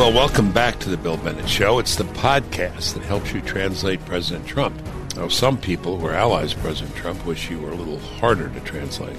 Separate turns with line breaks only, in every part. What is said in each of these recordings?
Well, welcome back to the Bill Bennett Show. It's the podcast that helps you translate President Trump. Now, some people who are allies of President Trump wish you were a little harder to translate.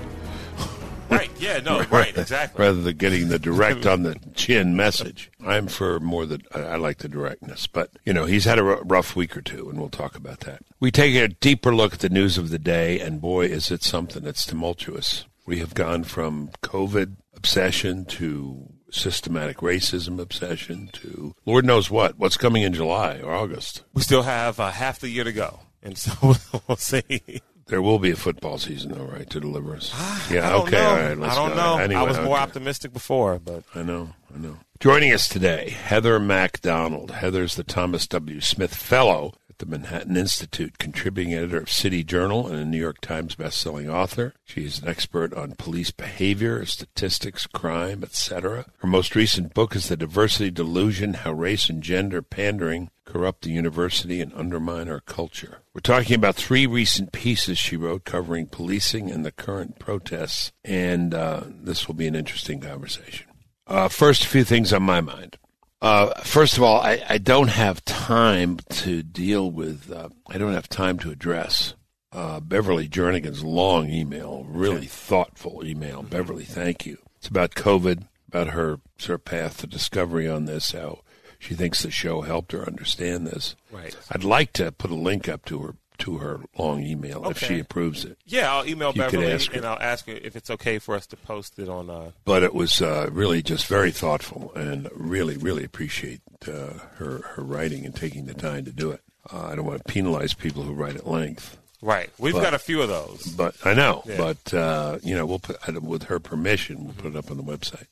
Right, yeah, no, right, exactly.
Rather than getting the direct on the chin message. I'm for more the, I like the directness. But, you know, he's had a rough week or two, and we'll talk about that. We take a deeper look at the news of the day, and boy, is it something that's tumultuous. We have gone from COVID obsession to systematic racism obsession to Lord knows what. What's coming in July or August?
We still have uh, half the year to go, and so we'll see.
There will be a football season, though, right, to deliver us.
yeah, okay, know. all right. Let's I don't go. know. Anyway, I was more okay. optimistic before, but
I know, I know. Joining us today, Heather MacDonald. Heather's the Thomas W. Smith Fellow the Manhattan Institute, contributing editor of City Journal and a New York Times bestselling author. She is an expert on police behavior, statistics, crime, etc. Her most recent book is The Diversity Delusion How Race and Gender Pandering Corrupt the University and Undermine Our Culture. We're talking about three recent pieces she wrote covering policing and the current protests, and uh, this will be an interesting conversation. Uh, first, a few things on my mind. Uh, first of all, I, I, don't have time to deal with, uh, I don't have time to address uh, Beverly Jernigan's long email, really thoughtful email. Beverly, thank you. It's about COVID, about her sort of path to discovery on this, how she thinks the show helped her understand this.
Right.
I'd like to put a link up to her to her long email okay. if she approves it.
Yeah, I'll email Beverly and I'll ask her if it's okay for us to post it on. Uh...
But it was uh, really just very thoughtful, and really, really appreciate uh, her her writing and taking the time to do it. Uh, I don't want to penalize people who write at length.
Right, we've but, got a few of those.
But I know, yeah. but uh, you know, we'll put with her permission, we'll put it up on the website.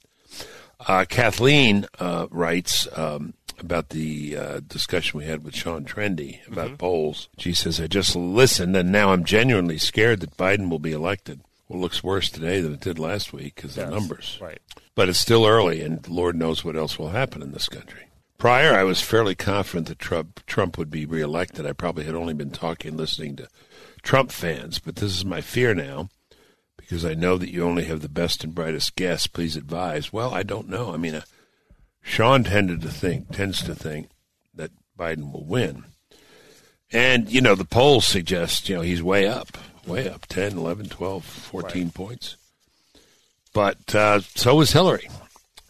Uh, Kathleen writes. Um, about the uh, discussion we had with Sean Trende about mm-hmm. polls. She says, I just listened, and now I'm genuinely scared that Biden will be elected. Well, it looks worse today than it did last week because yes, of the numbers.
Right.
But it's still early, and Lord knows what else will happen in this country. Prior, I was fairly confident that Trump, Trump would be reelected. I probably had only been talking, listening to Trump fans, but this is my fear now because I know that you only have the best and brightest guests. Please advise. Well, I don't know. I mean, uh, Sean tended to think, tends to think that Biden will win. And, you know, the polls suggest, you know, he's way up, way up 10, 11, 12, 14 right. points. But uh, so was Hillary.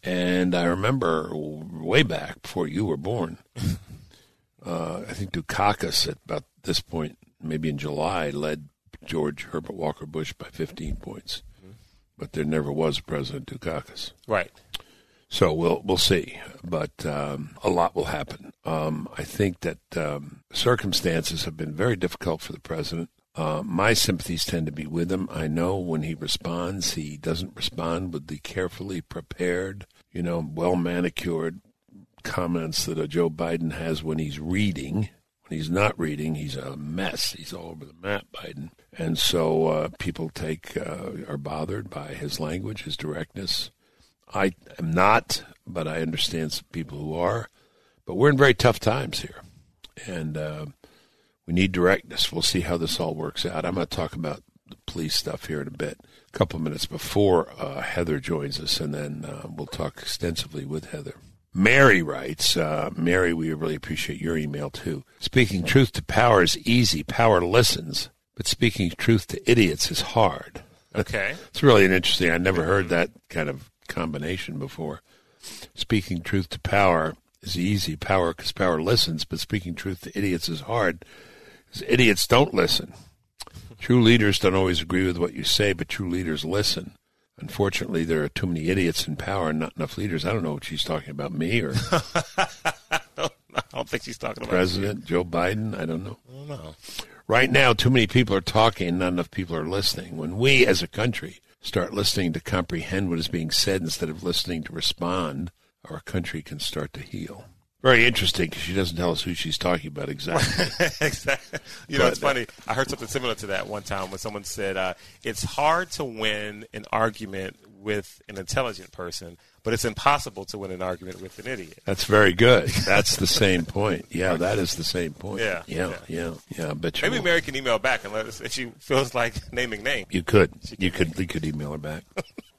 And I remember way back before you were born, uh, I think Dukakis at about this point, maybe in July, led George Herbert Walker Bush by 15 points. Mm-hmm. But there never was President Dukakis.
Right.
So we'll we'll see, but um, a lot will happen. Um, I think that um, circumstances have been very difficult for the president. Uh, my sympathies tend to be with him. I know when he responds, he doesn't respond with the carefully prepared, you know, well manicured comments that a Joe Biden has when he's reading. When he's not reading, he's a mess. He's all over the map, Biden. And so uh, people take uh, are bothered by his language, his directness. I am not, but I understand some people who are. But we're in very tough times here, and uh, we need directness. We'll see how this all works out. I'm going to talk about the police stuff here in a bit, a couple of minutes before uh, Heather joins us, and then uh, we'll talk extensively with Heather. Mary writes, uh, Mary, we really appreciate your email too. Speaking truth to power is easy. Power listens, but speaking truth to idiots is hard.
Okay.
It's really an interesting. I never heard that kind of combination before. Speaking truth to power is easy. Power because power listens, but speaking truth to idiots is hard. Because idiots don't listen. True leaders don't always agree with what you say, but true leaders listen. Unfortunately, there are too many idiots in power and not enough leaders. I don't know what she's talking about, me or
I don't think she's talking about
President Joe Biden. I don't know.
I don't know.
Right now, too many people are talking, not enough people are listening. When we, as a country, start listening to comprehend what is being said instead of listening to respond, our country can start to heal. Very interesting because she doesn't tell us who she's talking about exactly.
exactly. You know, but, it's funny. I heard something similar to that one time when someone said, uh, "It's hard to win an argument with an intelligent person, but it's impossible to win an argument with an idiot.
That's very good. That's the same point. Yeah, that is the same point.
Yeah,
yeah, yeah, yeah. But
maybe Mary can email back and let us if she feels like naming names.
You could. You could. You could email her back.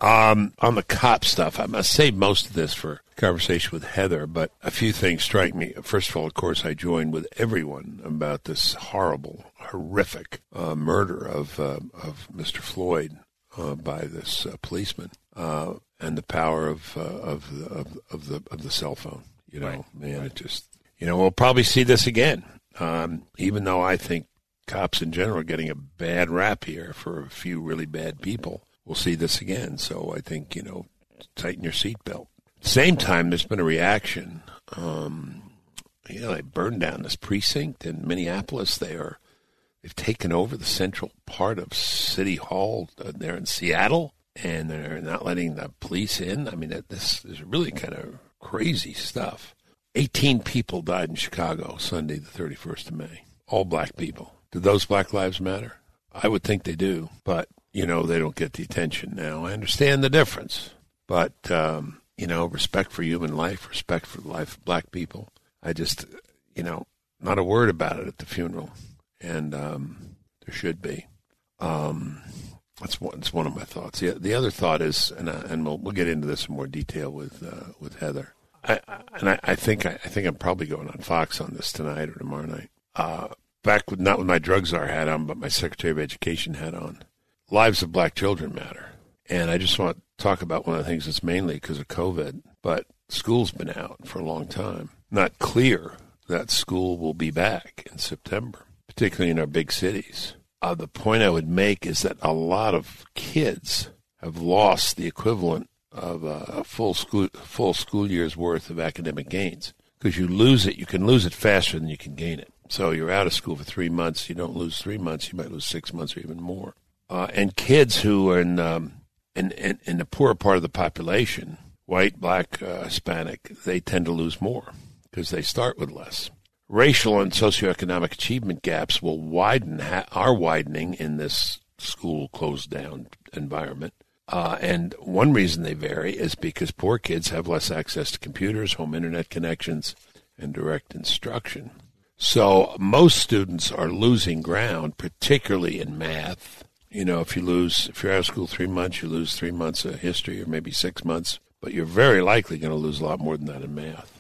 um, on the cop stuff, I must save most of this for conversation with Heather, but a few things strike me. First of all, of course, I join with everyone about this horrible, horrific uh, murder of uh, of Mr. Floyd uh, by this uh, policeman. Uh, and the power of uh, of, the, of of the of the cell phone. You know, right. man, right. it just you know we'll probably see this again. Um, even though I think cops in general are getting a bad rap here for a few really bad people, we'll see this again. So I think you know, tighten your seatbelt. Same time, there's been a reaction. Um, you know, they burned down this precinct in Minneapolis. They are they've taken over the central part of City Hall uh, there in Seattle and they're not letting the police in. I mean, this is really kind of crazy stuff. 18 people died in Chicago Sunday, the 31st of May. All black people. Do those black lives matter? I would think they do, but, you know, they don't get the attention now. I understand the difference, but, um, you know, respect for human life, respect for the life of black people. I just, you know, not a word about it at the funeral, and um, there should be. Um, that's one, that's one of my thoughts. The, the other thought is, and, uh, and we'll, we'll get into this in more detail with uh, with Heather. I, I, and I, I think I, I, think I'm probably going on Fox on this tonight or tomorrow night. Uh, back with not with my drugs czar hat on, but my Secretary of Education hat on. Lives of black children matter, and I just want to talk about one of the things that's mainly because of COVID. But school's been out for a long time. Not clear that school will be back in September, particularly in our big cities. Uh, the point I would make is that a lot of kids have lost the equivalent of a full school full school year's worth of academic gains because you lose it. You can lose it faster than you can gain it. So you're out of school for three months. You don't lose three months. You might lose six months or even more. Uh, and kids who are in, um, in, in in the poorer part of the population, white, black, uh, Hispanic, they tend to lose more because they start with less racial and socioeconomic achievement gaps will widen, ha- are widening in this school closed down environment. Uh, and one reason they vary is because poor kids have less access to computers, home internet connections, and direct instruction. So most students are losing ground, particularly in math. You know, if you lose, if you're out of school three months, you lose three months of history or maybe six months, but you're very likely going to lose a lot more than that in math.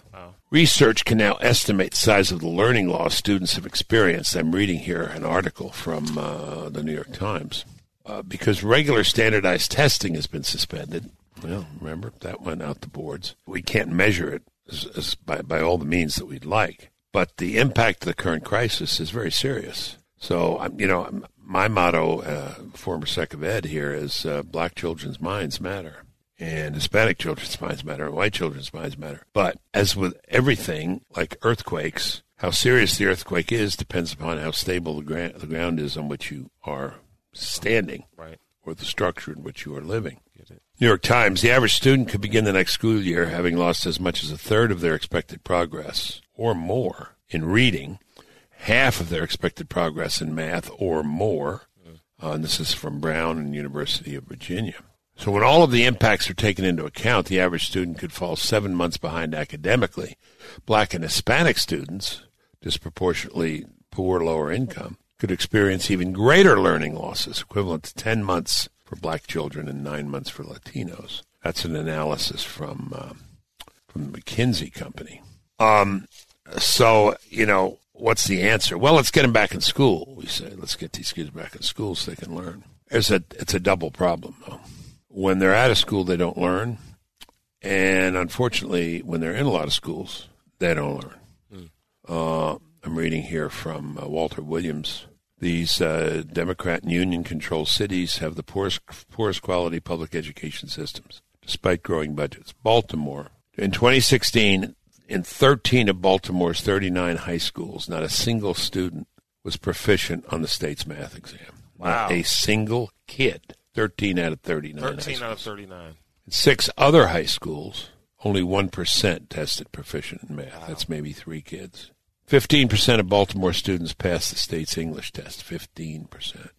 Research can now estimate the size of the learning loss students have experienced. I'm reading here an article from uh, the New York Times. Uh, because regular standardized testing has been suspended. Well, remember, that went out the boards. We can't measure it as, as by, by all the means that we'd like. But the impact of the current crisis is very serious. So, you know, my motto, uh, former Sec of Ed here, is uh, black children's minds matter and Hispanic children's minds matter and white children's minds matter. But as with everything, like earthquakes, how serious the earthquake is depends upon how stable the, gra- the ground is on which you are standing,
right.
or the structure in which you are living. New York Times: The average student could begin the next school year having lost as much as a third of their expected progress, or more, in reading, half of their expected progress in math, or more. Mm. Uh, and this is from Brown and University of Virginia. So when all of the impacts are taken into account, the average student could fall seven months behind academically. Black and Hispanic students, disproportionately poor lower income, could experience even greater learning losses, equivalent to 10 months for black children and nine months for Latinos. That's an analysis from, um, from the McKinsey Company. Um, so, you know, what's the answer? Well, let's get them back in school. We say, let's get these kids back in school so they can learn. There's a, it's a double problem, though when they're out of school, they don't learn. And unfortunately, when they're in a lot of schools, they don't learn. Mm. Uh, I'm reading here from uh, Walter Williams. These uh, Democrat and union controlled cities have the poorest, poorest quality public education systems, despite growing budgets. Baltimore. In 2016, in 13 of Baltimore's 39 high schools, not a single student was proficient on the state's math exam.
Wow.
Not a single kid. 13 out of 39.
13 out of 39.
six other high schools, only 1% tested proficient in math. Wow. That's maybe three kids. 15% of Baltimore students passed the state's English test. 15%.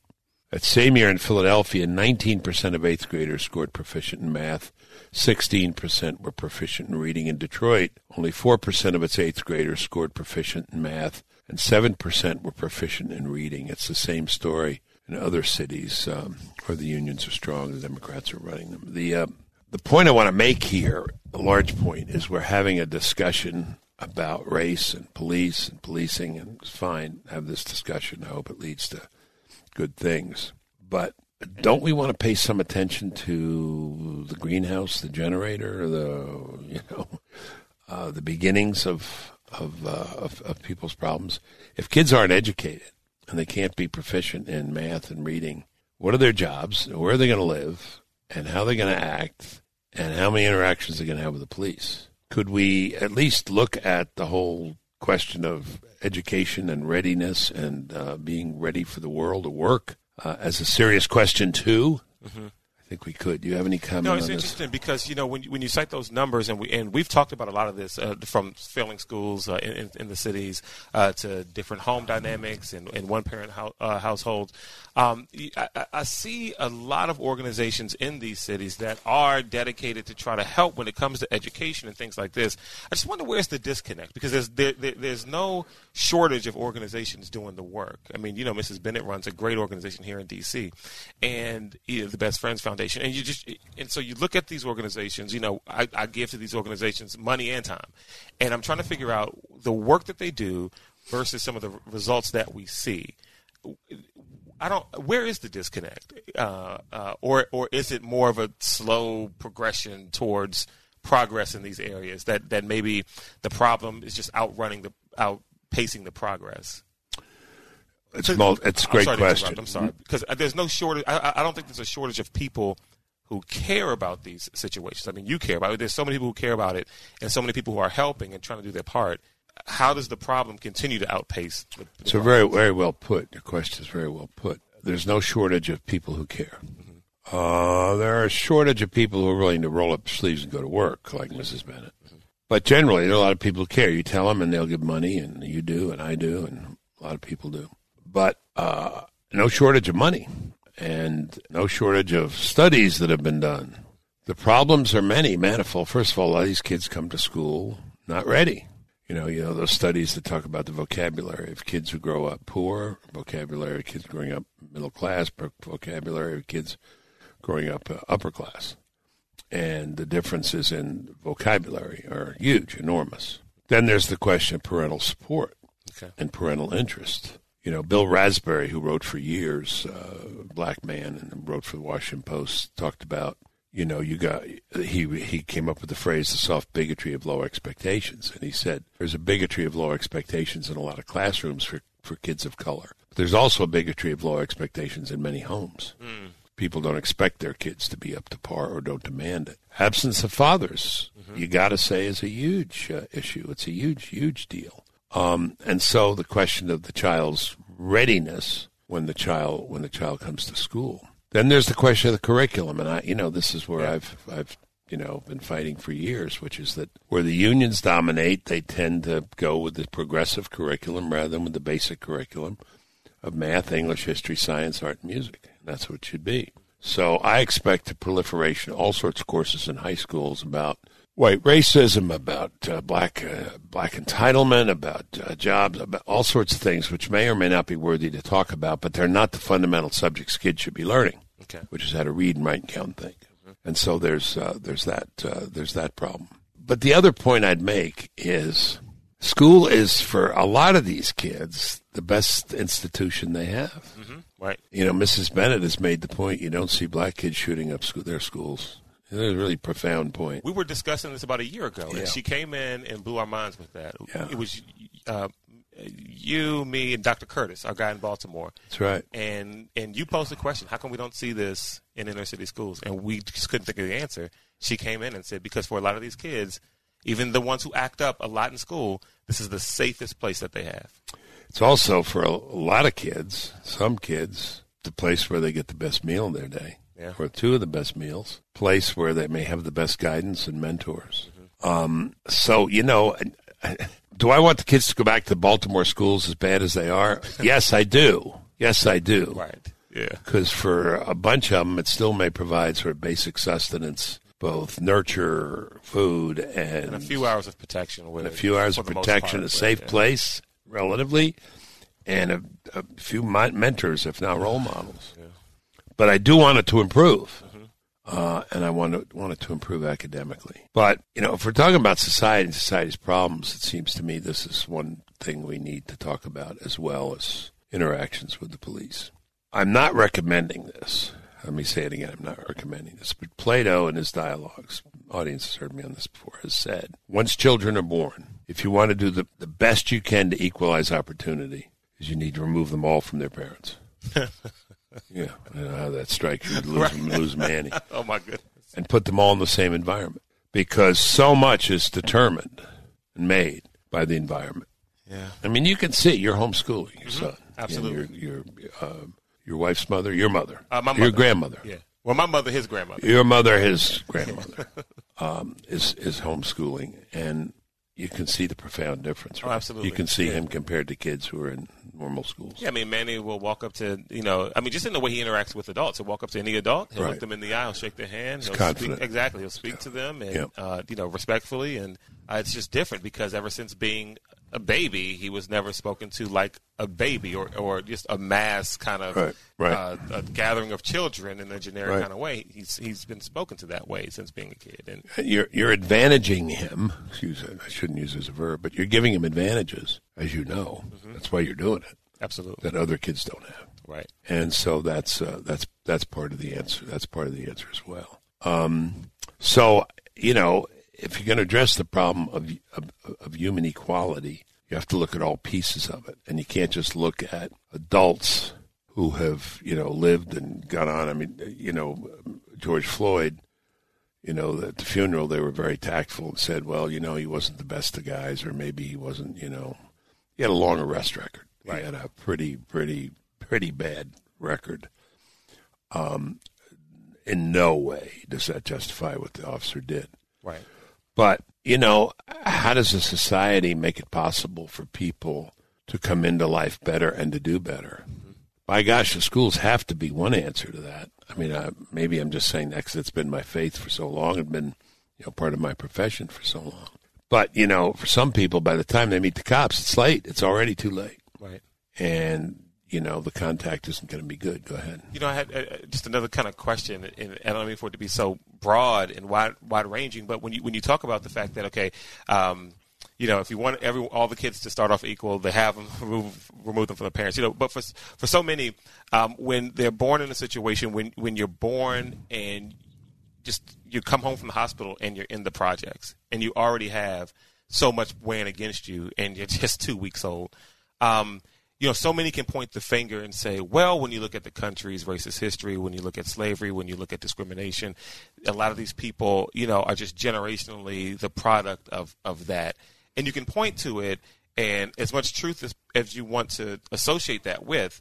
That same year in Philadelphia, 19% of eighth graders scored proficient in math, 16% were proficient in reading. In Detroit, only 4% of its eighth graders scored proficient in math, and 7% were proficient in reading. It's the same story in other cities um, where the unions are strong, the Democrats are running them. The, uh, the point I want to make here, a large point, is we're having a discussion about race and police and policing, and it's fine, have this discussion. I hope it leads to good things. But don't we want to pay some attention to the greenhouse, the generator, the you know, uh, the beginnings of of, uh, of of people's problems? If kids aren't educated and they can't be proficient in math and reading, what are their jobs? Where are they going to live? And how are they going to act? And how many interactions are going to have with the police? Could we at least look at the whole question of education and readiness and uh, being ready for the world to work uh, as a serious question too. Mm-hmm. I think we could. Do you have any comment?
No, it's interesting
this?
because you know when when you cite those numbers and we and we've talked about a lot of this uh, from failing schools uh, in, in, the cities uh, to different home dynamics and, and one parent ho- uh, households. Um, I, I, see a lot of organizations in these cities that are dedicated to try to help when it comes to education and things like this. I just wonder where's the disconnect because there's there, there, there's no shortage of organizations doing the work. I mean, you know, Mrs. Bennett runs a great organization here in D.C. and you know, the Best Friends Foundation, and you just and so you look at these organizations. You know, I, I give to these organizations money and time, and I'm trying to figure out the work that they do versus some of the results that we see I don't. Where is the disconnect, uh, uh, or or is it more of a slow progression towards progress in these areas that that maybe the problem is just outrunning the outpacing the progress?
It's mul- it's a great
I'm
question.
I'm sorry because uh, there's no shortage. I, I don't think there's a shortage of people who care about these situations. I mean, you care about it. There's so many people who care about it, and so many people who are helping and trying to do their part how does the problem continue to outpace? The, the
so very, very well put. Your question is very well put. There's no shortage of people who care. Mm-hmm. Uh, there are a shortage of people who are willing to roll up sleeves and go to work, like Mrs. Bennett. Mm-hmm. But generally, there are a lot of people who care. You tell them, and they'll give money, and you do, and I do, and a lot of people do. But uh, no shortage of money, and no shortage of studies that have been done. The problems are many, manifold. First of all, a lot of these kids come to school not ready you know, you know those studies that talk about the vocabulary of kids who grow up poor, vocabulary of kids growing up middle class, vocabulary of kids growing up uh, upper class, and the differences in vocabulary are huge, enormous. Then there's the question of parental support okay. and parental interest. You know, Bill Raspberry, who wrote for years, uh, black man, and wrote for the Washington Post, talked about you know, you got he he came up with the phrase the soft bigotry of low expectations, and he said there's a bigotry of low expectations in a lot of classrooms for for kids of color. But there's also a bigotry of low expectations in many homes. Mm. People don't expect their kids to be up to par or don't demand it. Absence of fathers, mm-hmm. you got to say, is a huge uh, issue. It's a huge, huge deal. Um, and so the question of the child's readiness when the child when the child comes to school then there's the question of the curriculum, and I, you know, this is where yeah. I've, I've, you know, been fighting for years, which is that where the unions dominate, they tend to go with the progressive curriculum rather than with the basic curriculum of math, English, history, science, art, and music. And that's what it should be. So I expect a proliferation, all sorts of courses in high schools about white racism, about uh, black uh, black entitlement, about uh, jobs, about all sorts of things, which may or may not be worthy to talk about, but they're not the fundamental subjects kids should be learning,
okay.
which is how to read and write and count and think. Mm-hmm. And so there's uh, there's that uh, there's that problem. But the other point I'd make is school is for a lot of these kids the best institution they have.
Mm-hmm. Right.
You know, Mrs. Bennett has made the point you don't see black kids shooting up school, their schools. It's a really profound point.
We were discussing this about a year ago, yeah. and she came in and blew our minds with that.
Yeah.
It was uh, you, me, and Dr. Curtis, our guy in Baltimore.
That's right.
And and you posed the question, how come we don't see this in inner city schools? And we just couldn't think of the answer. She came in and said, because for a lot of these kids, even the ones who act up a lot in school, this is the safest place that they have.
It's also for a, a lot of kids, some kids, the place where they get the best meal in their day
yeah.
or two of the best meals, place where they may have the best guidance and mentors. Mm-hmm. Um, so, you know, do I want the kids to go back to Baltimore schools as bad as they are? yes, I do. Yes, I do.
Right. Yeah.
Because for a bunch of them, it still may provide sort of basic sustenance both nurture, food, and,
and a few hours of protection. With
a few hours of protection,
part,
a safe place, relatively, and a, a few mentors, if not role models. Yeah. But I do want it to improve. Mm-hmm. Uh, and I want it, want it to improve academically. But, you know, if we're talking about society and society's problems, it seems to me this is one thing we need to talk about as well as interactions with the police. I'm not recommending this. Let me say it again. I'm not recommending this. But Plato, in his dialogues, audience has heard me on this before, has said once children are born, if you want to do the, the best you can to equalize opportunity, is you need to remove them all from their parents. yeah, I know how that strikes you. Lose, right. lose Manny.
oh, my goodness.
And put them all in the same environment because so much is determined and made by the environment.
Yeah.
I mean, you can see you're homeschooling your mm-hmm. son.
Absolutely.
Your, your, uh, your wife's mother, your mother,
uh, my
mother. your grandmother.
Yeah. Well, my mother, his grandmother.
Your mother, his grandmother, um, is is homeschooling, and you can see the profound difference.
Oh, right? Oh, absolutely.
You can see
yeah.
him compared to kids who are in normal schools.
Yeah, I mean, Manny will walk up to you know, I mean, just in the way he interacts with adults. He'll walk up to any adult, he'll
right.
look them in the eye, he'll shake their hand,
he'll
confident. Speak, exactly, he'll speak
yeah.
to them, and
yeah.
uh, you know, respectfully, and uh, it's just different because ever since being a baby, he was never spoken to like a baby or, or just a mass kind of
right, right.
Uh, a gathering of children in a generic
right.
kind of way. He's he's been spoken to that way since being a kid. And
you're you're advantaging him. Excuse me, I shouldn't use as a verb, but you're giving him advantages, as you know. Mm-hmm. That's why you're doing it.
Absolutely,
that other kids don't have.
Right.
And so that's uh, that's that's part of the answer. That's part of the answer as well. Um, so you know, if you're going to address the problem of, of, of human equality, you have to look at all pieces of it, and you can't just look at adults who have you know lived and gone on. I mean, you know, George Floyd. You know, at the funeral, they were very tactful and said, "Well, you know, he wasn't the best of guys, or maybe he wasn't. You know, he had a long arrest record. Right. He had a pretty, pretty, pretty bad record. Um, in no way does that justify what the officer did.
Right.
But, you know, how does a society make it possible for people to come into life better and to do better? By gosh, the schools have to be one answer to that. I mean, I, maybe I'm just saying that because it's been my faith for so long and been, you know, part of my profession for so long. But, you know, for some people, by the time they meet the cops, it's late. It's already too late.
Right.
And you know the contact isn't going to be good. Go ahead.
You know, I had uh, just another kind of question, and I don't mean for it to be so broad and wide wide ranging, but when you when you talk about the fact that okay. Um, you know, if you want every all the kids to start off equal, they have them remove remove them from the parents. You know, but for for so many, um, when they're born in a situation when when you're born and just you come home from the hospital and you're in the projects and you already have so much weighing against you and you're just two weeks old. Um, you know, so many can point the finger and say, well, when you look at the country's racist history, when you look at slavery, when you look at discrimination, a lot of these people, you know, are just generationally the product of, of that. And you can point to it, and as much truth as, as you want to associate that with,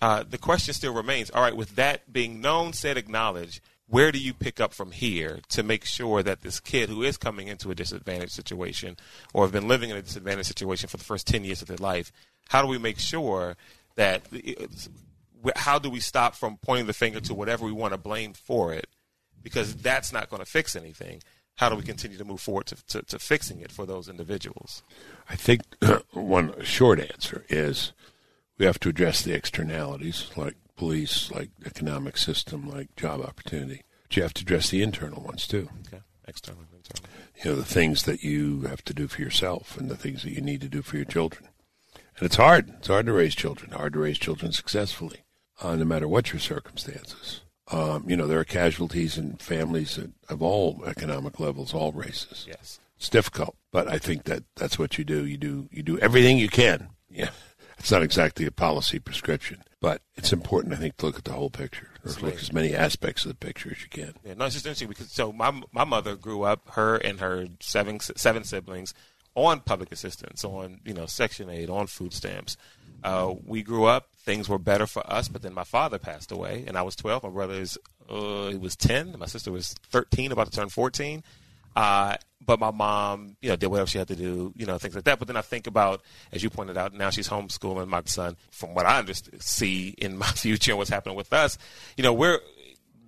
uh, the question still remains all right, with that being known, said, acknowledged, where do you pick up from here to make sure that this kid who is coming into a disadvantaged situation or have been living in a disadvantaged situation for the first 10 years of their life how do we make sure that how do we stop from pointing the finger to whatever we want to blame for it? Because that's not going to fix anything. How do we continue to move forward to, to, to fixing it for those individuals?
I think one short answer is we have to address the externalities like police like economic system like job opportunity but you have to address the internal ones too
okay external internal
you know the things that you have to do for yourself and the things that you need to do for your children and it's hard. It's hard to raise children. Hard to raise children successfully, uh, no matter what your circumstances. Um, you know, there are casualties in families of all economic levels, all races.
Yes,
it's difficult, but I think that that's what you do. You do you do everything you can. Yeah, it's not exactly a policy prescription, but it's important. I think to look at the whole picture, or look as many aspects of the picture as you can.
Yeah, no, it's just interesting because so my my mother grew up, her and her seven seven siblings on public assistance, on you know Section Eight, on food stamps. Uh, we grew up; things were better for us. But then my father passed away, and I was twelve. My brother is uh, he was ten. My sister was thirteen, about to turn fourteen. Uh, but my mom, you know, did whatever she had to do, you know, things like that. But then I think about, as you pointed out, now she's homeschooling my son. From what I understand, see in my future and what's happening with us, you know, we're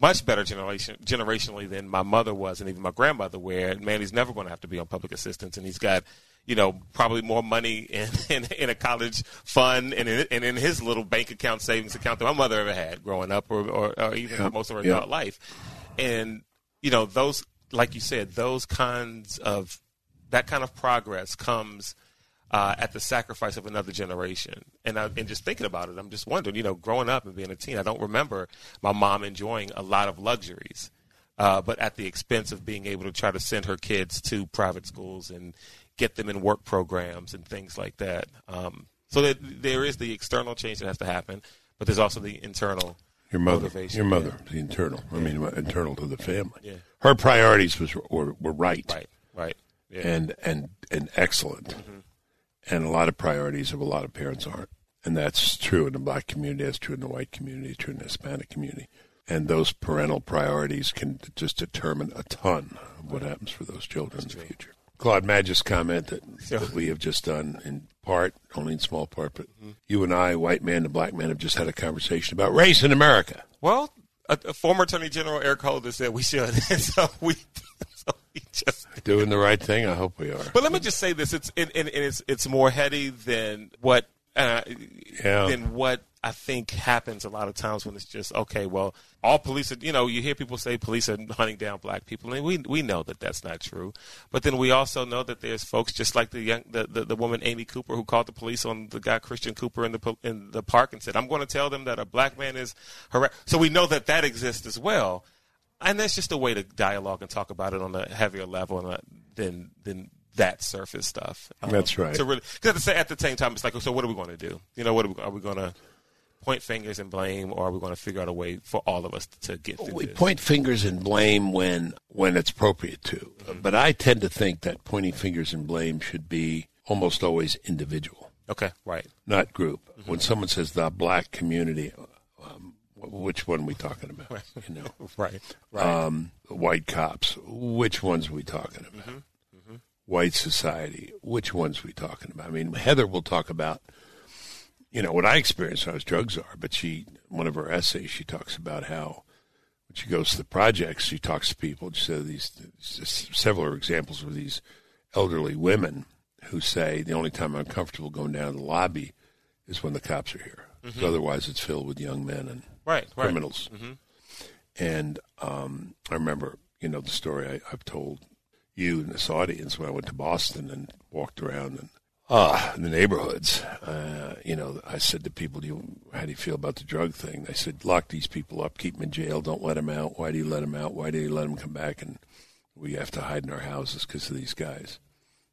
much better generation generationally than my mother was and even my grandmother where man he's never going to have to be on public assistance and he's got you know probably more money in in, in a college fund and in, and in his little bank account savings account that my mother ever had growing up or, or, or even
Yep.
most of her
Yep.
adult life and you know those like you said those kinds of that kind of progress comes uh, at the sacrifice of another generation. And I, and just thinking about it, I'm just wondering, you know, growing up and being a teen, I don't remember my mom enjoying a lot of luxuries, uh, but at the expense of being able to try to send her kids to private schools and get them in work programs and things like that. Um, so that there is the external change that has to happen, but there's also the internal
Your mother,
motivation.
your mother, the internal. I mean, internal to the family.
Yeah.
Her priorities was were, were right,
Right, right. Yeah.
and and and excellent, mm-hmm. and a lot of priorities of a lot of parents aren't, and that's true in the black community. That's true in the white community. True in the Hispanic community. And those parental priorities can just determine a ton of what happens for those children in the future. Claude Magis comment that, that we have just done in part, only in small part, but
Mm-hmm.
you and I, white man and black man, have just had a conversation about race in America.
Well, a, a former Attorney General Eric Holder said we should, and so we, so we just.
Doing the right thing? I hope we are.
But let me just say this: it's and, and, and it's it's more heady than what uh,
Yeah.
than what I think happens a lot of times when it's just okay. Well, all police, are, you know, you hear people say police are hunting down black people, and we we know that that's not true. But then we also know that there's folks just like the young the, the, the woman Amy Cooper who called the police on the guy Christian Cooper in the in the park and said, "I'm going to tell them that a black man is harass." So we know that that exists as well. And that's just a way to dialogue and talk about it on a heavier level uh, than than that surface stuff. Um,
That's right.
To really, because at the, at the same time, it's like, so what are we going to do? You know, what are we, are we going to point fingers and blame, or are we going to figure out a way for all of us to get through
we
this?
point fingers and blame when when it's appropriate to. But I tend to think that pointing fingers and blame should be almost always individual,
okay, right.
not group. When someone says the black community, um, which one are we talking about? You know,
Right. Right.
um, white cops, which ones are we talking about? White society, which ones are we talking about? I mean, Heather will talk about, you know, what I experienced when I was drug czar, but she, one of her essays, she talks about how when she goes to the projects, she talks to people. She said these several examples of these elderly women who say the only time I'm comfortable going down to the lobby is when the cops are here. 'Cause Otherwise, it's filled with young men and
right. Right.
criminals. And um, I remember, you know, the story I, I've told you and this audience when I went to Boston and walked around and uh, in the neighborhoods. Uh, you know, I said to people, do you, "How do you feel about the drug thing?" They said, "Lock these people up, keep them in jail, don't let them out. Why do you let them out? Why do you let them come back and we have to hide in our houses because of these guys?"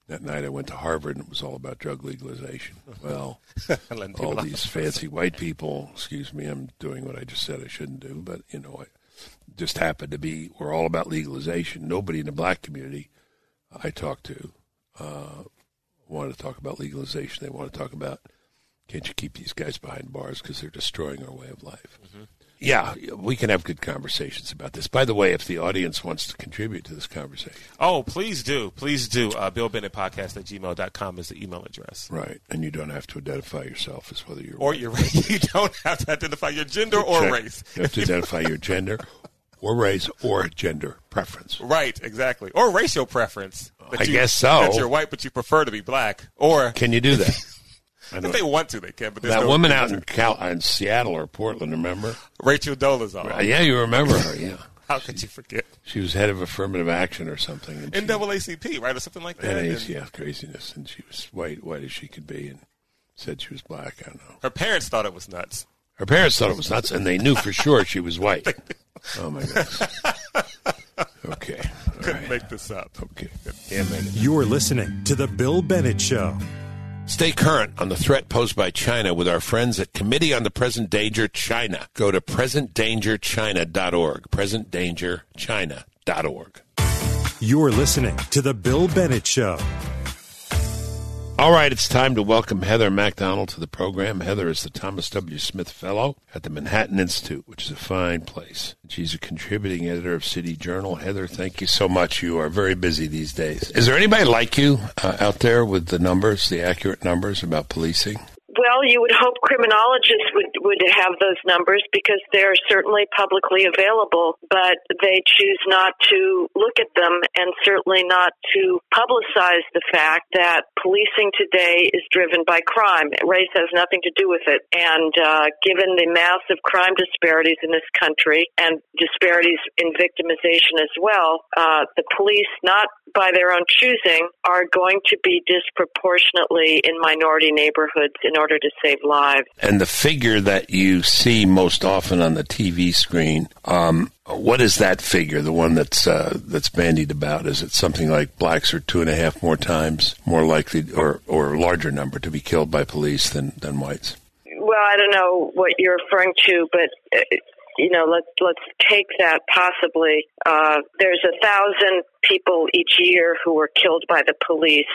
That night I went to Harvard and it was all about drug legalization. Well, all these fancy white people. Excuse me, I'm doing what I just said I shouldn't do, but you know, I just happened to be. We're all about legalization. Nobody in the black community I talked to uh, wanted to talk about legalization. They want to talk about can't you keep these guys behind bars because they're destroying our way of life. Yeah, we can have good conversations about this. By the way, if the audience wants to contribute to this conversation,
Oh, please do. Please do. Uh, Bill Bennett Podcast at gmail.com is the email address.
right, and you don't have to identify yourself as whether you're
Or your race. You don't have to identify your gender or
Check.
race.
You have to identify your gender or race or gender preference.
Right, exactly. Or racial preference. That
I
you-
guess so.
That you're white, but you prefer to be black. Or
Can you do that? I
if they want to, they can. But
that
no,
woman out in, Cal- in Seattle or Portland, remember?
Rachel Dolezal.
Uh, yeah, you remember her. Yeah,
How could you forget?
she was head of affirmative action or something. And she-
NAACP, right, or something like that.
And yeah, craziness. And she was white, white as she could be, and said she was black. I don't know.
Her parents thought it was nuts.
Her parents thought it was nuts, and they knew for sure she was white. Oh my goodness. Okay. All
Couldn't
right.
make this up.
Okay. Can't it.
You're listening to The Bill Bennett Show.
Stay current on the threat posed by China with our friends at Committee on the Present Danger China. Go to presentdangerchina.org. Presentdangerchina.org.
You're listening to The Bill Bennett Show.
All right, it's time to welcome Heather MacDonald to the program. Heather is the Thomas W. Smith Fellow at the Manhattan Institute, which is a fine place. She's a contributing editor of City Journal. Heather, thank you so much. You are very busy these days. Is there anybody like you uh, out there with the numbers, the accurate numbers about policing?
Well, you would hope criminologists would, would have those numbers because they're certainly publicly available, but they choose not to look at them and certainly not to publicize the fact that policing today is driven by crime. Race has nothing to do with it. And uh, given the massive crime disparities in this country and disparities in victimization as well, uh, the police, not by their own choosing, are going to be disproportionately in minority neighborhoods in order order to save lives.
And the figure that you see most often on the TV screen, um, what is that figure? The one that's uh, that's bandied about? Is it something like blacks are two and a half more times more likely, or or larger number to be killed by police than than whites?
Well, I don't know what you're referring to, but uh, you know, let's let's take that possibly. Uh, there's a thousand people each year who were killed by the police.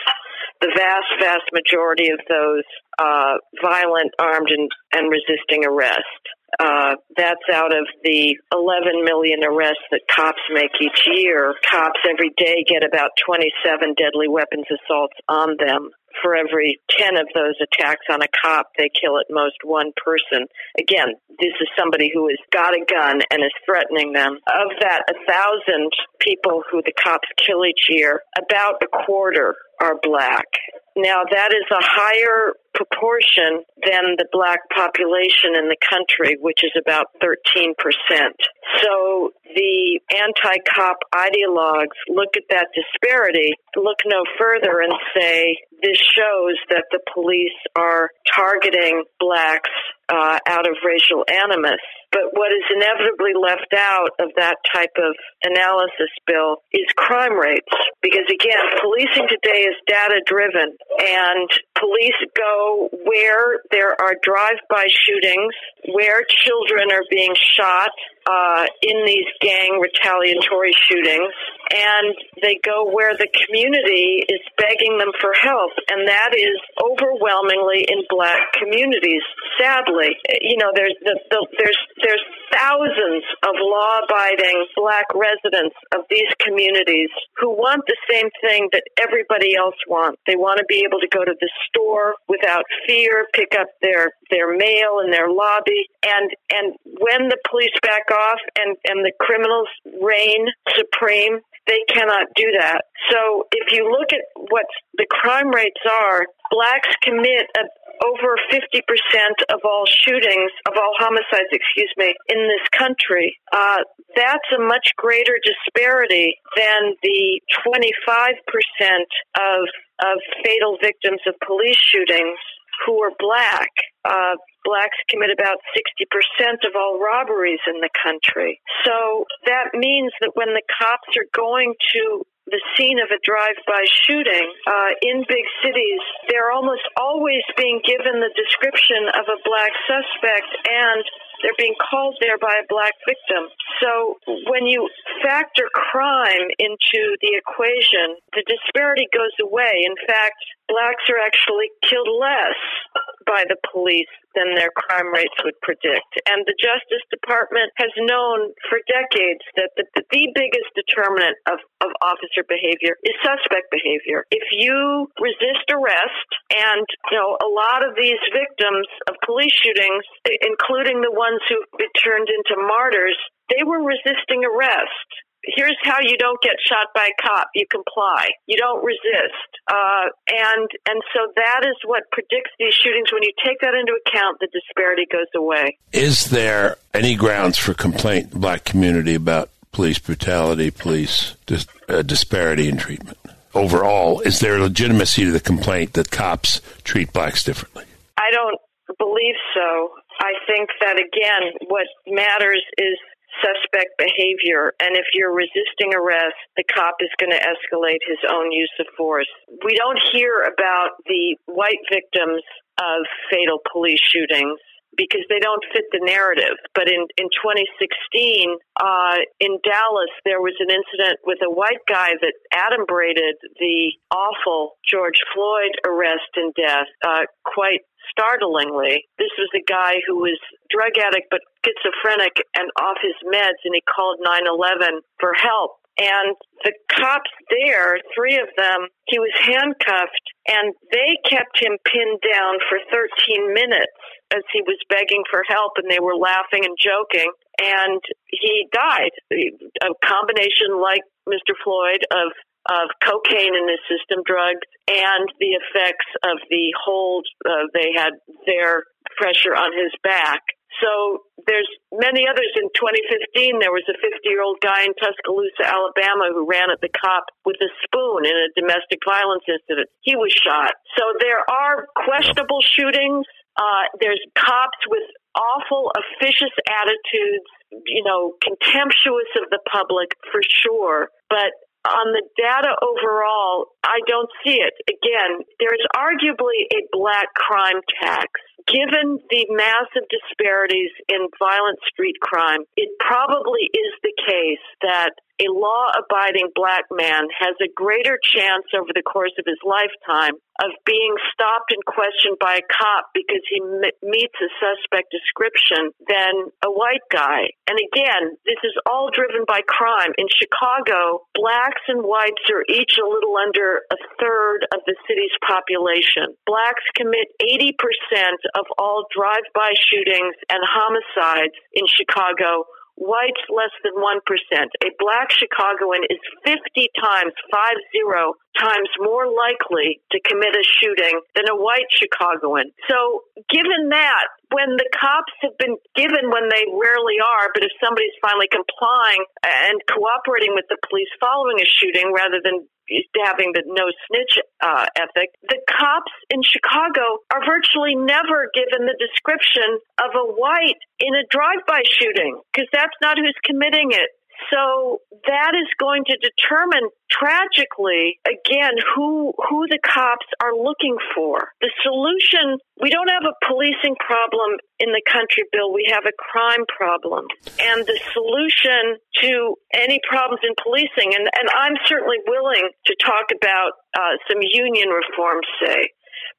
The vast, vast majority of those uh, violent, armed, and, and resisting arrest. Uh, that's out of the 11 million arrests that cops make each year. Cops every day get about 27 deadly weapons assaults on them for every 10 of those attacks on a cop, they kill at most one person. Again, this is somebody who has got a gun and is threatening them. Of that, a thousand people who the cops kill each year, about a quarter are black. Now, that is a higher proportion than the black population in the country, which is about 13%. So the anti-cop ideologues look at that disparity, look no further and say this shows that the police are targeting blacks uh, out of racial animus. But what is inevitably left out of that type of analysis, Bill, is crime rates. Because again, policing today is data driven and police go where there are drive-by shootings, where children are being shot, uh, in these gang retaliatory shootings, and they go where the community is begging them for help, and that is overwhelmingly in black communities. Sadly, you know, there's the, the, there's there's thousands of law-abiding black residents of these communities who want the same thing that everybody else wants. They want to be able to go to the store without fear, pick up their their mail in their lobby, and and when the police back off and, and the criminals reign supreme, they cannot do that. So if you look at what the crime rates are, blacks commit a, over 50% of all shootings, of all homicides, excuse me, in this country. Uh, that's a much greater disparity than the 25% of, of fatal victims of police shootings who are black. Uh, blacks commit about 60% of all robberies in the country. So that means that when the cops are going to the scene of a drive-by shooting uh, in big cities, they're almost always being given the description of a black suspect and they're being called there by a black victim. So when you factor crime into the equation, the disparity goes away. In fact, blacks are actually killed less by the police than their crime rates would predict. And the Justice Department has known for decades that the, the biggest determinant of, of officer behavior is suspect behavior. If you resist arrest, and you know a lot of these victims of police shootings, including the ones who've been turned into martyrs, they were resisting arrest here's how you don't get shot by a cop. You comply. You don't resist. Uh, and and so that is what predicts these shootings. When you take that into account, the disparity goes away.
Is there any grounds for complaint in the black community about police brutality, police dis- uh, disparity in treatment? Overall, is there legitimacy to the complaint that cops treat blacks differently?
I don't believe so. I think that again, what matters is suspect behavior. And if you're resisting arrest, the cop is going to escalate his own use of force. We don't hear about the white victims of fatal police shootings because they don't fit the narrative. But in, in 2016, uh, in Dallas, there was an incident with a white guy that adumbrated the awful George Floyd arrest and death uh, quite startlingly. This was a guy who was drug addict but schizophrenic and off his meds, and he called 911 for help. And the cops there, three of them, he was handcuffed and they kept him pinned down for 13 minutes as he was begging for help, and they were laughing and joking, and he died. A combination, like Mr. Floyd, of of cocaine in his system, drugs, and the effects of the hold uh, they had their pressure on his back. So there's many others. In 2015, there was a 50 year old guy in Tuscaloosa, Alabama, who ran at the cop with a spoon in a domestic violence incident. He was shot. So there are questionable shootings. Uh, there's cops with awful, officious attitudes, you know, contemptuous of the public for sure. But on the data overall, I don't see it. Again, there's arguably a black crime tax. Given the massive disparities in violent street crime, it probably is the case that a law abiding black man has a greater chance over the course of his lifetime of being stopped and questioned by a cop because he meets a suspect description than a white guy. And again, this is all driven by crime. In Chicago, blacks and whites are each a little under a third of the city's population. Blacks commit 80% of all drive-by shootings and homicides in Chicago whites less than 1%. A black Chicagoan is 50 times, five zero times more likely to commit a shooting than a white Chicagoan. So given that, when the cops have been given when they rarely are, but if somebody's finally complying and cooperating with the police following a shooting rather than having the no snitch uh, ethic, the cops in Chicago are virtually never given the description of a white in a drive-by shooting because that's not who's committing it. So that is going to determine tragically again who who the cops are looking for. The solution we don't have a policing problem in the country bill, we have a crime problem. And the solution to any problems in policing and, and I'm certainly willing to talk about uh, some union reform say.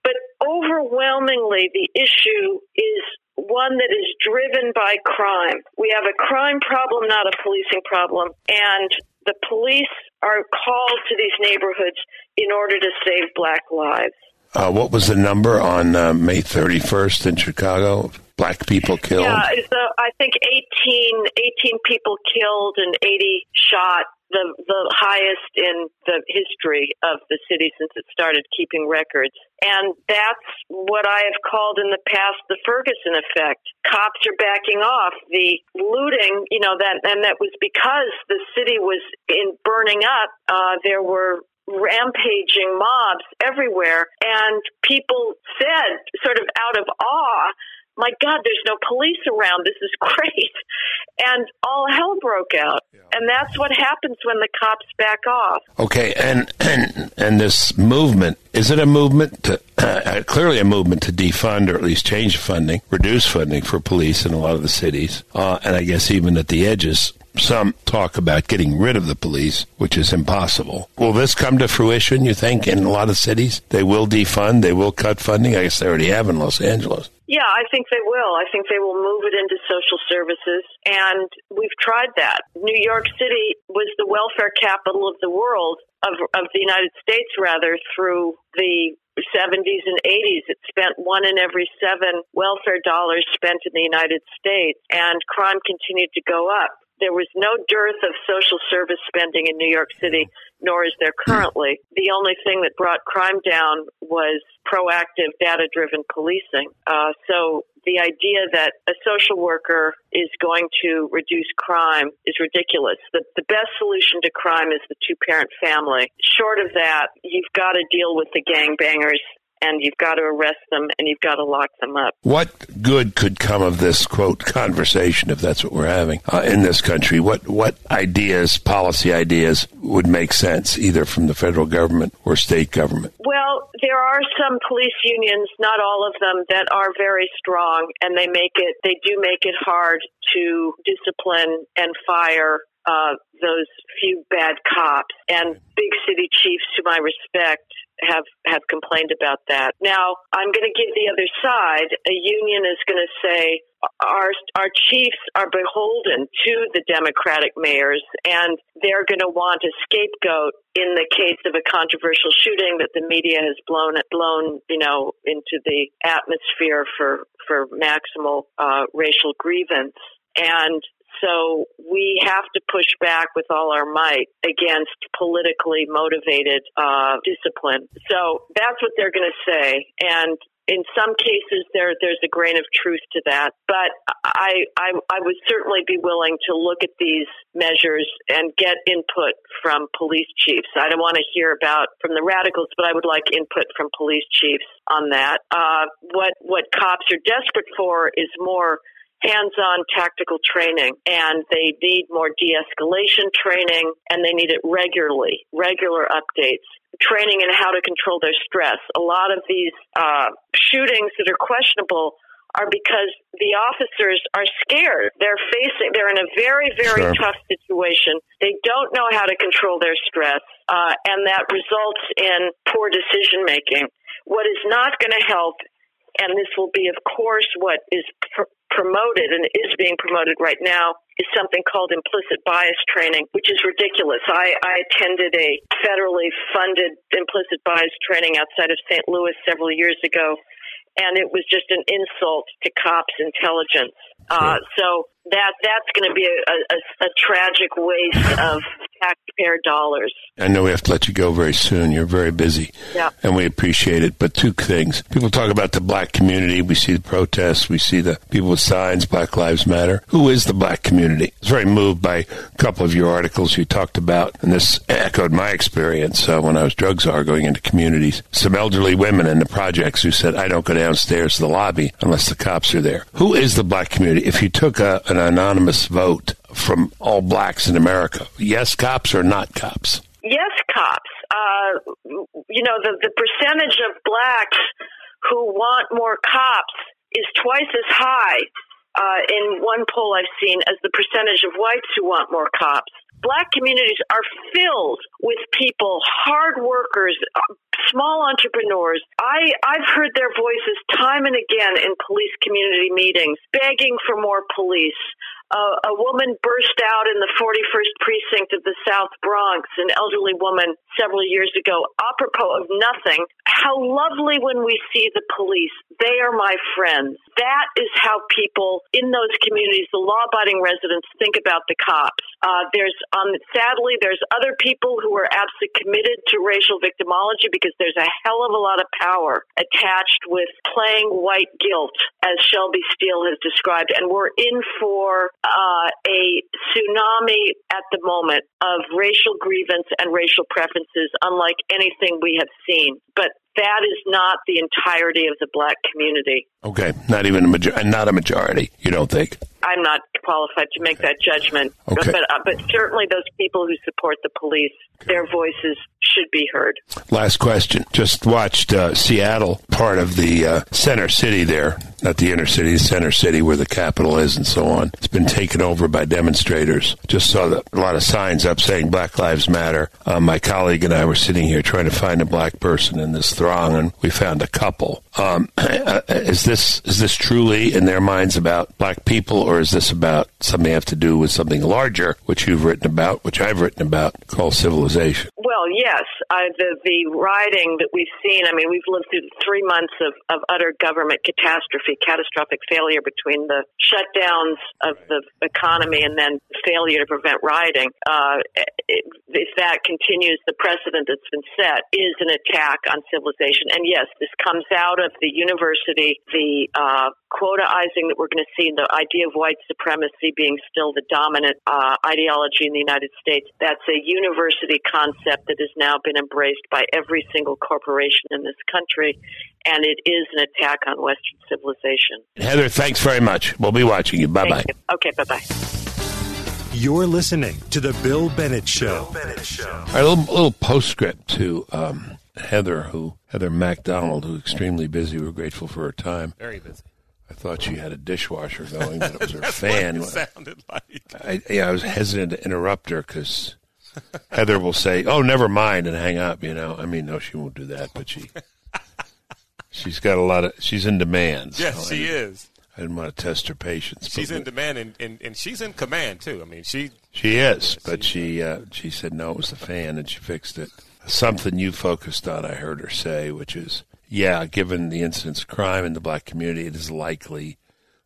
But overwhelmingly the issue is one that is driven by crime. We have a crime problem, not a policing problem. And the police are called to these neighborhoods in order to save black lives.
Uh, what was the number on uh, May 31st in Chicago? Black people killed?
Yeah, so I think 18, 18 people killed and 80 shot the the highest in the history of the city since it started keeping records. And that's what I have called in the past the Ferguson effect. Cops are backing off. The looting, you know, that and that was because the city was in burning up. Uh, there were rampaging mobs everywhere, and people said, sort of out of awe, my God, there's no police around. This is great. And all hell broke out. Yeah. And that's what happens when the cops back off.
Okay. And, and, and this movement, is it a movement to, uh, clearly a movement to defund or at least change funding, reduce funding for police in a lot of the cities? Uh, and I guess even at the edges, some talk about getting rid of the police, which is impossible. Will this come to fruition, you think, in a lot of cities? They will defund, they will cut funding. I guess they already have in Los Angeles.
Yeah, I think they will. I think they will move it into social services. And we've tried that. New York City was the welfare capital of the world, of, of the United States, rather, through the 70s and 80s. It spent one in every seven welfare dollars spent in the United States, and crime continued to go up. There was no dearth of social service spending in New York City, nor is there currently. The only thing that brought crime down was proactive, data driven policing. Uh, so the idea that a social worker is going to reduce crime is ridiculous. The, the best solution to crime is the two parent family. Short of that, you've got to deal with the gangbangers and you've got to arrest them and you've got to lock them up.
What good could come of this quote conversation, if that's what we're having uh, in this country? What what ideas, policy ideas, would make sense either from the federal government or state government?
Well, there are some police unions, not all of them, that are very strong, and they make it they do make it hard to discipline and fire uh, those few bad cops. And big city chiefs, to my respect, have have complained about that. Now, I'm going to give the other side. A union is going to say our our chiefs are beholden to the Democratic mayors, and they're going to want a scapegoat in the case of a controversial shooting that the media has blown blown you know into the atmosphere for for maximal uh, racial grievance. And so we have to push back with all our might against politically motivated uh, discipline. So that's what they're going to say. And in some cases there there's a grain of truth to that but I, I I would certainly be willing to look at these measures and get input from police chiefs I don't want to hear about from the radicals but I would like input from police chiefs on that uh, what what cops are desperate for is more hands-on tactical training and they need more de-escalation training and they need it regularly, regular updates. Training in how to control their stress. A lot of these uh, shootings that are questionable are because the officers are scared. They're facing, they're in a very, very sure. tough situation. They don't know how to control their stress, uh, and that results in poor decision making. What is not going to help and this will be, of course, what is pr- promoted and is being promoted right now is something called implicit bias training, which is ridiculous. I, I attended a federally funded implicit bias training outside of St. Louis several years ago, and it was just an insult to cops' intelligence. Uh, so that that's going to be a, a, a, tragic waste of taxpayer dollars.
I know we have to let you go very soon. You're very busy,
yeah.
and we appreciate it. But two things: people talk about the black community. We see the protests. We see the people with signs. Black Lives Matter. Who is the black community? I was very moved by a couple of your articles you talked about, and this echoed my experience uh, when I was drug czar going into communities. Some elderly women in the projects who said, "I don't go downstairs to the lobby unless the cops are there." Who is the black community? If you took a an anonymous vote from all blacks in America. Yes, cops or not cops?
Yes, cops. Uh, you know, the, the percentage of blacks who want more cops is twice as high uh, in one poll I've seen as the percentage of whites who want more cops. Black communities are filled with people, hard workers, small entrepreneurs. I, I've heard their voices time and again in police community meetings, begging for more police, uh, a woman burst out in the 41st precinct of the South Bronx, an elderly woman several years ago, apropos of nothing. How lovely when we see the police. They are my friends. That is how people in those communities, the law abiding residents, think about the cops. Uh, there's, um, sadly, there's other people who are absolutely committed to racial victimology because there's a hell of a lot of power attached with playing white guilt, as Shelby Steele has described. And we're in for uh, a tsunami at the moment of racial grievance and racial preferences, unlike anything we have seen. But that is not the entirety of the black community.
Okay, not even a majority, not a majority. You don't think?
I'm not qualified to make that judgment. Okay. But, uh, but certainly those people who support the police, their voices should be heard.
Last question. Just watched uh, Seattle, part of the uh, center city there, not the inner city, the center city where the capital is and so on. It's been taken over by demonstrators. Just saw the, a lot of signs up saying Black Lives Matter. Uh, my colleague and I were sitting here trying to find a black person in this throng, and we found a couple. Um, uh, is this is this truly in their minds about black people, or is this about something have to do with something larger, which you've written about, which I've written about, called civilization?
Well, yes, uh, the the rioting that we've seen. I mean, we've lived through three months of, of utter government catastrophe, catastrophic failure between the shutdowns of the economy and then failure to prevent rioting. Uh, if that continues, the precedent that's been set is an attack on civilization. And yes, this comes out of the university, the uh, quotaizing that we're going to see, the idea of white supremacy being still the dominant uh, ideology in the United States. That's a university concept that has now been embraced by every single corporation in this country, and it is an attack on Western civilization.
Heather, thanks very much. We'll be watching you. Bye bye.
Okay, bye bye.
You're listening to the Bill Bennett Show. Bill Bennett
Show. All right, a little, little postscript to um, Heather, who Heather MacDonald, who's extremely busy. We're grateful for her time.
Very busy.
I thought she had a dishwasher going, but it was her fan.
What it sounded like.
I, yeah, I was hesitant to interrupt her because Heather will say, "Oh, never mind," and hang up. You know, I mean, no, she won't do that, but she she's got a lot of she's in demand.
Yes,
so
she
I,
is.
I didn't want to test her patience.
She's in demand, and, and, and she's in command too. I mean, she
She is, but she uh, she said no, it was the fan, and she fixed it. Something you focused on, I heard her say, which is, yeah, given the incidence of crime in the black community, it is likely,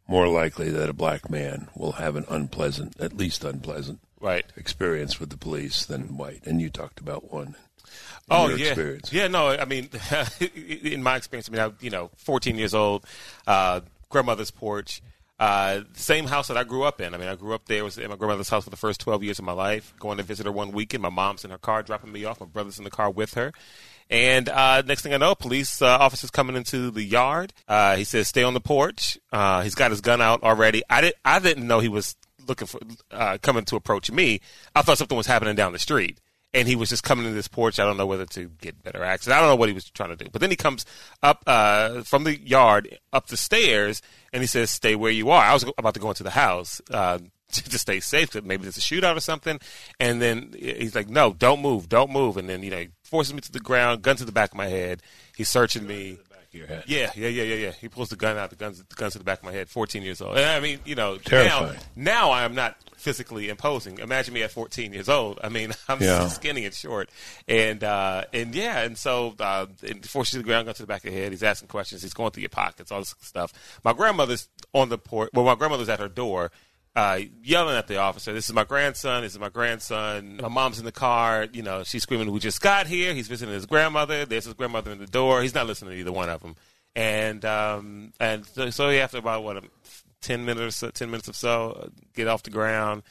more likely that a black man will have an unpleasant, at least unpleasant,
right.
experience with the police than white. And you talked about one.
Oh
your
yeah,
experience.
yeah. No, I mean, in my experience, I mean, I, you know, 14 years old, uh, grandmother's porch, uh, same house that I grew up in. I mean, I grew up there. Was in my grandmother's house for the first 12 years of my life. Going to visit her one weekend. My mom's in her car dropping me off. My brother's in the car with her. And uh, next thing I know, police uh, officers coming into the yard. Uh, he says, "Stay on the porch." Uh, he's got his gun out already. I did. I didn't know he was looking for uh, coming to approach me. I thought something was happening down the street and he was just coming to this porch. I don't know whether to get better access. I don't know what he was trying to do. But then he comes up uh, from the yard up the stairs, and he says, "Stay where you are." I was about to go into the house uh, to stay safe. That maybe there's a shootout or something. And then he's like, "No, don't move, don't move." And then you know, he forces me to the ground, gun to the back of my head. He's searching me.
Your head.
Yeah, yeah, yeah, yeah, yeah. He pulls the gun out. The guns, the guns to the back of my head. Fourteen years old. And I mean, you know,
Terrifying.
now, now I am not physically imposing. Imagine me at 14 years old. I mean, I'm
Yeah.
skinny and short, and uh, and yeah, and so uh, and forces the ground, gun to the back of the head. He's asking questions. He's going through your pockets, all this stuff. My grandmother's on the porch. Well, my grandmother's at her door. Uh, yelling at the officer, "This is my grandson! This is my grandson!" My mom's in the car. You know, she's screaming, "We just got here!" He's visiting his grandmother. There's his grandmother in the door. He's not listening to either one of them. And um, and so, so after about what ten minutes, ten minutes or so, get off the ground.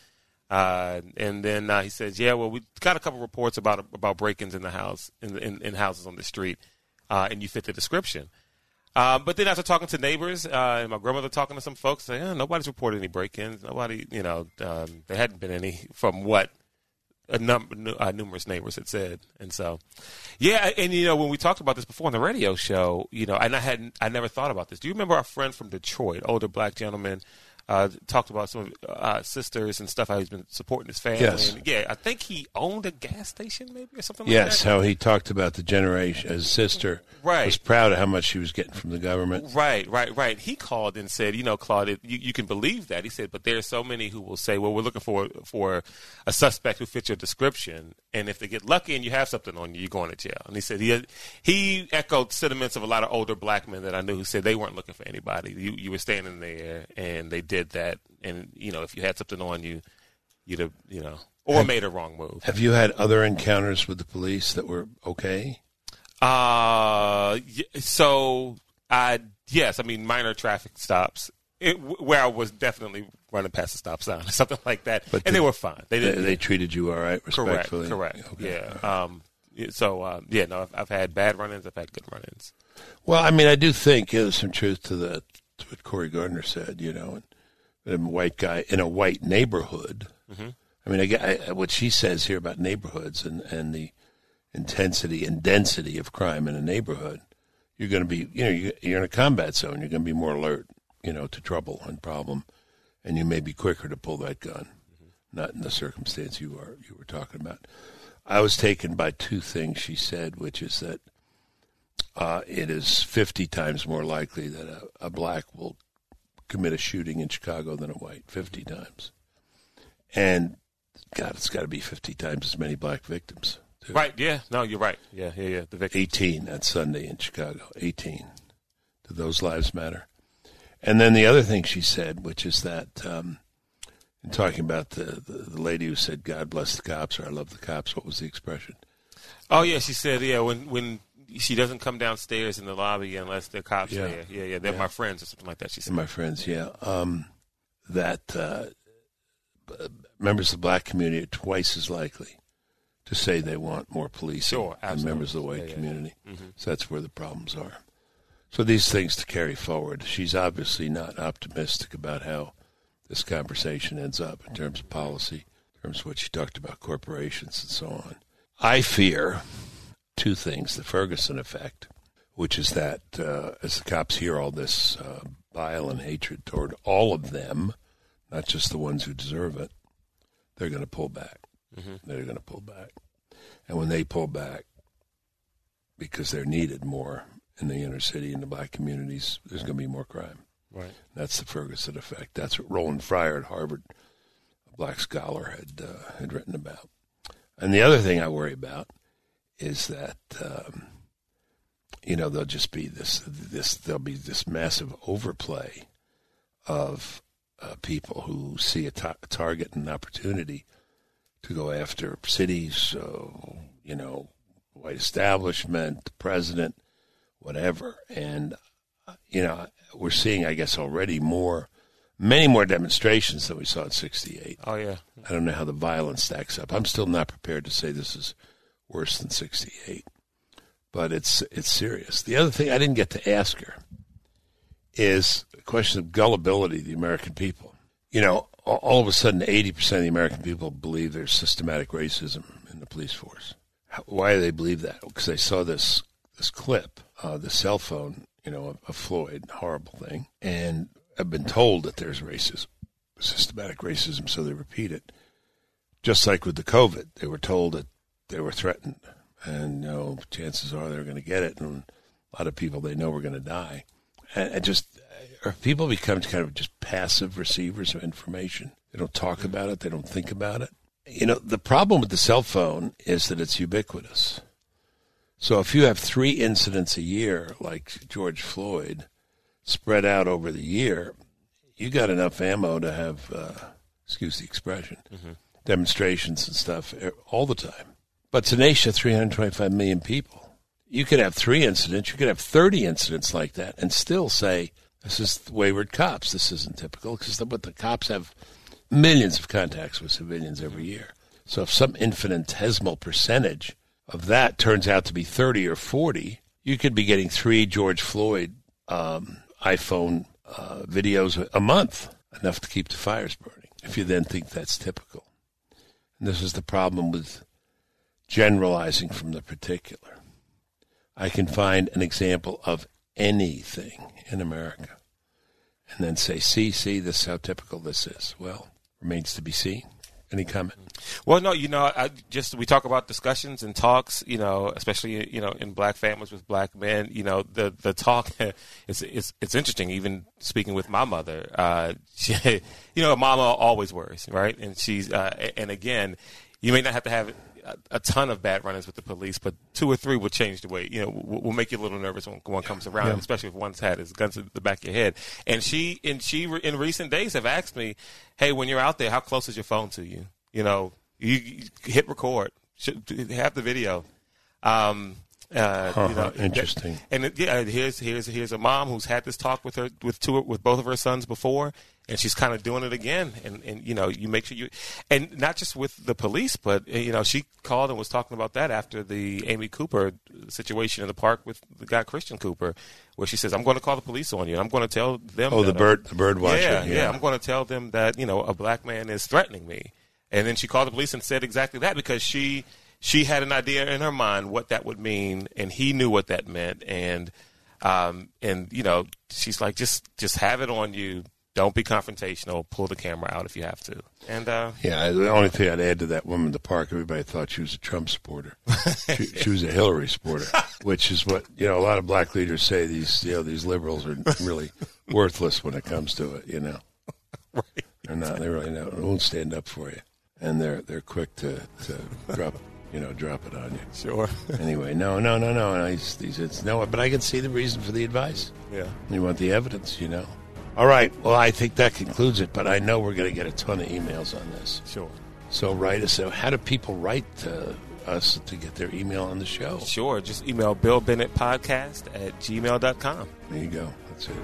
Uh, and then uh, he says, "Yeah, well, we got a couple reports about about break-ins in the house, in in, in houses on the street, uh, and you fit the description." Uh, but then after talking to neighbors, uh, and my grandmother talking to some folks, say, "Eh, nobody's reported any break-ins. Nobody, you know, um, there hadn't been any from what a number, uh, numerous neighbors had said." And so, yeah, and you know, when we talked about this before on the radio show, you know, and I hadn't, I never thought about this. Do you remember our friend from Detroit, older black gentleman? Uh, talked about some of uh, sisters and stuff. How he's been supporting his family.
Yes.
And, yeah, I think he owned a gas station, maybe or something. like
Yes, how he talked about the generation. His sister
Right.
was proud of how much she was getting from the government.
Right, right, right. He called and said, you know, Claude, it, you, you can believe that. He said, but there are so many who will say, well, we're looking for for a suspect who fits your description, and if they get lucky and you have something on you, you're going to jail. And he said he he echoed sentiments of a lot of older black men that I knew who said they weren't looking for anybody. You you were standing there, and they did that, and you know, if you had something on you, you'd have, you know, or made a wrong move.
Have you had other encounters with the police that were okay?
Uh, so I yes, I mean minor traffic stops it, where I was definitely running past the stop sign or something like that,
But
and
did-
they were fine. They
They,
didn't.
they treated you all right,
correct,
respectfully.
correct.
Okay.
Yeah. Um. So uh, yeah, no, I've, I've had bad run-ins. I've had good run-ins.
Well, I mean, I do think there's some truth to that. To what Corey Gardner said, you know, and a white guy in a white neighborhood.
Mm-hmm.
I mean, I, I, what she says here about neighborhoods and and the intensity and density of crime in a neighborhood, you're going to be, you know, you, you're in a combat zone. You're going to be more alert, you know, to trouble and problem, and you may be quicker to pull that gun. Not in the circumstance you are you were talking about. I was taken by two things she said, which is that uh, it is 50 times more likely that a, a black will commit a shooting in Chicago than a white, 50 times. And God, it's got to be 50 times as many black victims. Too.
Right? Yeah. No, you're right. Yeah, yeah, yeah. The victim.
18 that Sunday in Chicago. 18. Do those lives matter? And then the other thing she said, which is that, um, in talking about the, the, the lady who said, God bless the cops or I love the cops, what was the expression?
Oh yeah, she said yeah when when she doesn't come downstairs in the lobby unless are cops
Yeah.
there. Yeah, yeah, they're my friends or something like that. She said.
My friends, yeah, um, that uh, members of the black community are twice as likely to say they want more police
Sure,
than members of the white
Yeah, yeah,
community.
yeah. Mhm.
So that's where the problems are. So these things to carry forward. She's obviously not optimistic about how this conversation ends up in terms of policy, in terms of what she talked about corporations and so on. I fear two things: the Ferguson effect, which is that uh, as the cops hear all this uh, bile and hatred toward all of them, not just the ones who deserve it, they're going to pull back. Mm-hmm. They're going to pull back. And when they pull back, because they're needed more in the inner city in the black communities, there's going to be more crime.
Right.
That's the Ferguson effect. That's what Roland Fryer at Harvard, a black scholar, had uh, had written about. And the other thing I worry about is that um, you know there'll just be this this there'll be this massive overplay of uh, people who see a, ta- a target and an opportunity to go after cities, uh, you know, white establishment, the president, whatever. And, you know, we're seeing, I guess, already more, many more demonstrations than we saw in 68.
Oh, yeah.
I don't know how the violence stacks up. I'm still not prepared to say this is worse than 68, but it's, it's serious. The other thing I didn't get to ask her is a question of gullibility of the American people. You know, all of a sudden, 80% of the American people believe there's systematic racism in the police force. Why do they believe that? Because they saw this this clip, uh, the cell phone, you know, of, of Floyd, horrible thing, and have been told that there's racism, systematic racism, so they repeat it. Just like with the COVID, they were told that they were threatened, and you know, chances are they're going to get it, and a lot of people they know are going to die. And, and just or people become kind of just passive receivers of information. They don't talk about it. They don't think about it. You know, the problem with the cell phone is that it's ubiquitous. So if you have three incidents a year, like George Floyd, spread out over the year, you got enough ammo to have, uh, excuse the expression, mm-hmm. demonstrations and stuff all the time. But it's a nation of 325 million people. You could have three incidents, you could have 30 incidents like that, and still say, this is wayward cops. This isn't typical because the, the cops have millions of contacts with civilians every year. So if some infinitesimal percentage of that turns out to be 30 or 40, you could be getting three George Floyd um, iPhone uh, videos a month, enough to keep the fires burning, if you then think that's typical. And this is the problem with generalizing from the particular. I can find an example of anything in America and then say, see, see, this is how typical this is. Well, remains to be seen. Any comment?
Well, no, you know, I just we talk about discussions and talks, you know, especially you know in black families with black men. You know, the the talk it's it's it's interesting. Even speaking with my mother, uh, she, you know, mama always worries, right? And she's uh, and again, you may not have to have a, ton of bad run-ins with the police, but two or three will change the way you know will, will make you a little nervous when one comes around, yeah. especially if one's had his gun to the back of your head. And she and she in recent days have asked me, "Hey, when you're out there, how close is your phone to you? You know, you, you hit record, have the video." Um,
uh, uh-huh. you know,
interesting. And yeah, here's here's here's a mom who's had this talk with her with two with both of her sons before, and she's kind of doing it again. And and you know, you make sure you, and not just with the police, but you know, she called and was talking about that after the Amy Cooper situation in the park with the guy Christian Cooper, where she says, "I'm going to call the police on you. I'm going to tell them."
Oh, the bird, the bird watcher.
Yeah, yeah, yeah. I'm going to tell them that you know a black man is threatening me. And then she called the police and said exactly that because she she had an idea in her mind what that would mean, and he knew what that meant, and um, and you know, she's like, just just have it on you. Don't be confrontational. Pull the camera out if you have to. And uh,
yeah, the only thing I'd add to that woman in the park, everybody thought she was a Trump supporter. she, she, was a Hillary supporter, which is what you know. A lot of black leaders say these you know these liberals are really worthless when it comes to it. You know, right. they're not. They really not, won't stand up for you, and they're they're quick to to drop you know, drop it on you.
Sure.
anyway, no, no, no, no. And he's, he says, no, but I can see the reason for the advice.
Yeah.
You want the evidence, you know. All right. Well, I think that concludes it, but I know we're going to get a ton of emails on this.
Sure.
So write us. So how do people write to us to get their email on the show?
Sure. Just email Bill Bennett Podcast at gmail.com.
There you go. That's it.